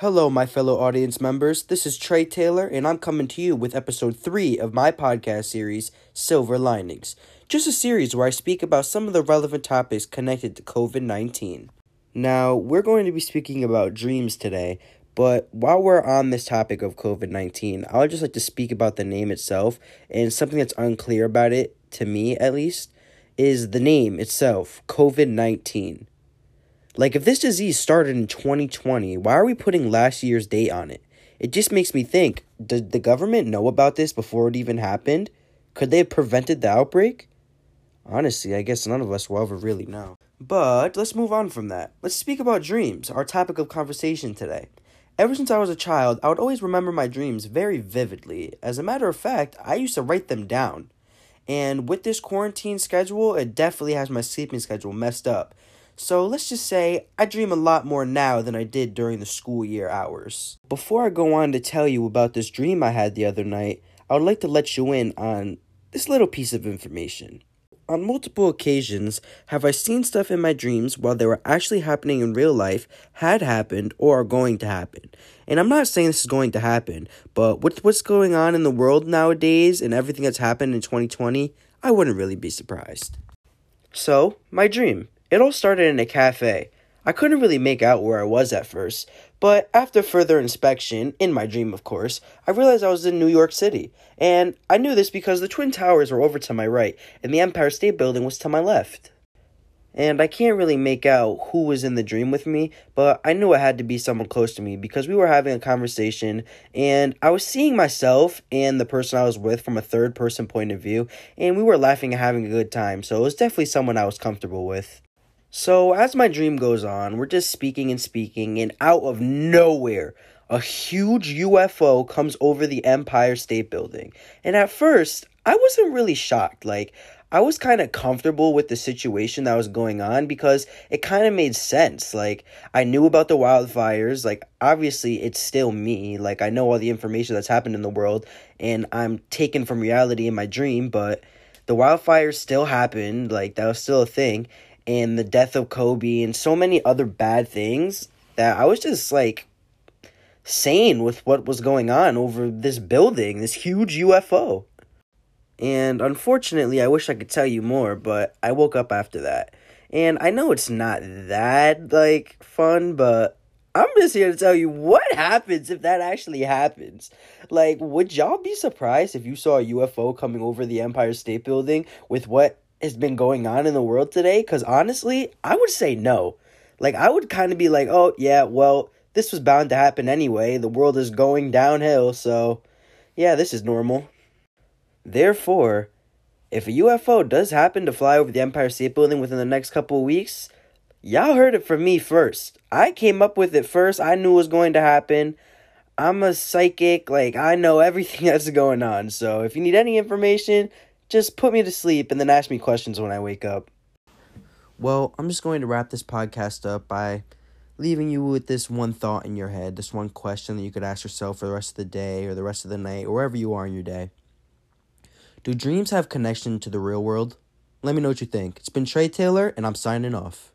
Hello, my fellow audience members. This is Trey Taylor, and I'm coming to you with episode 3 of my podcast series, Silver Linings. Just a series where I speak about some of the relevant topics connected to COVID 19. Now, we're going to be speaking about dreams today, but while we're on this topic of COVID 19, I would just like to speak about the name itself, and something that's unclear about it, to me at least, is the name itself COVID 19. Like, if this disease started in 2020, why are we putting last year's date on it? It just makes me think did the government know about this before it even happened? Could they have prevented the outbreak? Honestly, I guess none of us will ever really know. But let's move on from that. Let's speak about dreams, our topic of conversation today. Ever since I was a child, I would always remember my dreams very vividly. As a matter of fact, I used to write them down. And with this quarantine schedule, it definitely has my sleeping schedule messed up. So let's just say I dream a lot more now than I did during the school year hours. Before I go on to tell you about this dream I had the other night, I would like to let you in on this little piece of information. On multiple occasions have I seen stuff in my dreams while they were actually happening in real life, had happened, or are going to happen. And I'm not saying this is going to happen, but with what's going on in the world nowadays and everything that's happened in 2020, I wouldn't really be surprised. So, my dream. It all started in a cafe. I couldn't really make out where I was at first, but after further inspection, in my dream of course, I realized I was in New York City. And I knew this because the Twin Towers were over to my right, and the Empire State Building was to my left. And I can't really make out who was in the dream with me, but I knew it had to be someone close to me because we were having a conversation and I was seeing myself and the person I was with from a third person point of view, and we were laughing and having a good time, so it was definitely someone I was comfortable with. So, as my dream goes on, we're just speaking and speaking, and out of nowhere, a huge UFO comes over the Empire State Building. And at first, I wasn't really shocked. Like, I was kind of comfortable with the situation that was going on because it kind of made sense. Like, I knew about the wildfires. Like, obviously, it's still me. Like, I know all the information that's happened in the world, and I'm taken from reality in my dream, but the wildfires still happened. Like, that was still a thing and the death of Kobe and so many other bad things that I was just like sane with what was going on over this building, this huge UFO. And unfortunately, I wish I could tell you more, but I woke up after that. And I know it's not that like fun, but I'm just here to tell you what happens if that actually happens. Like, would y'all be surprised if you saw a UFO coming over the Empire State Building with what has been going on in the world today? Because honestly, I would say no. Like, I would kind of be like, oh, yeah, well, this was bound to happen anyway. The world is going downhill, so yeah, this is normal. Therefore, if a UFO does happen to fly over the Empire State Building within the next couple of weeks, y'all heard it from me first. I came up with it first. I knew it was going to happen. I'm a psychic. Like, I know everything that's going on. So, if you need any information, just put me to sleep and then ask me questions when I wake up. Well, I'm just going to wrap this podcast up by leaving you with this one thought in your head, this one question that you could ask yourself for the rest of the day or the rest of the night or wherever you are in your day. Do dreams have connection to the real world? Let me know what you think. It's been Trey Taylor, and I'm signing off.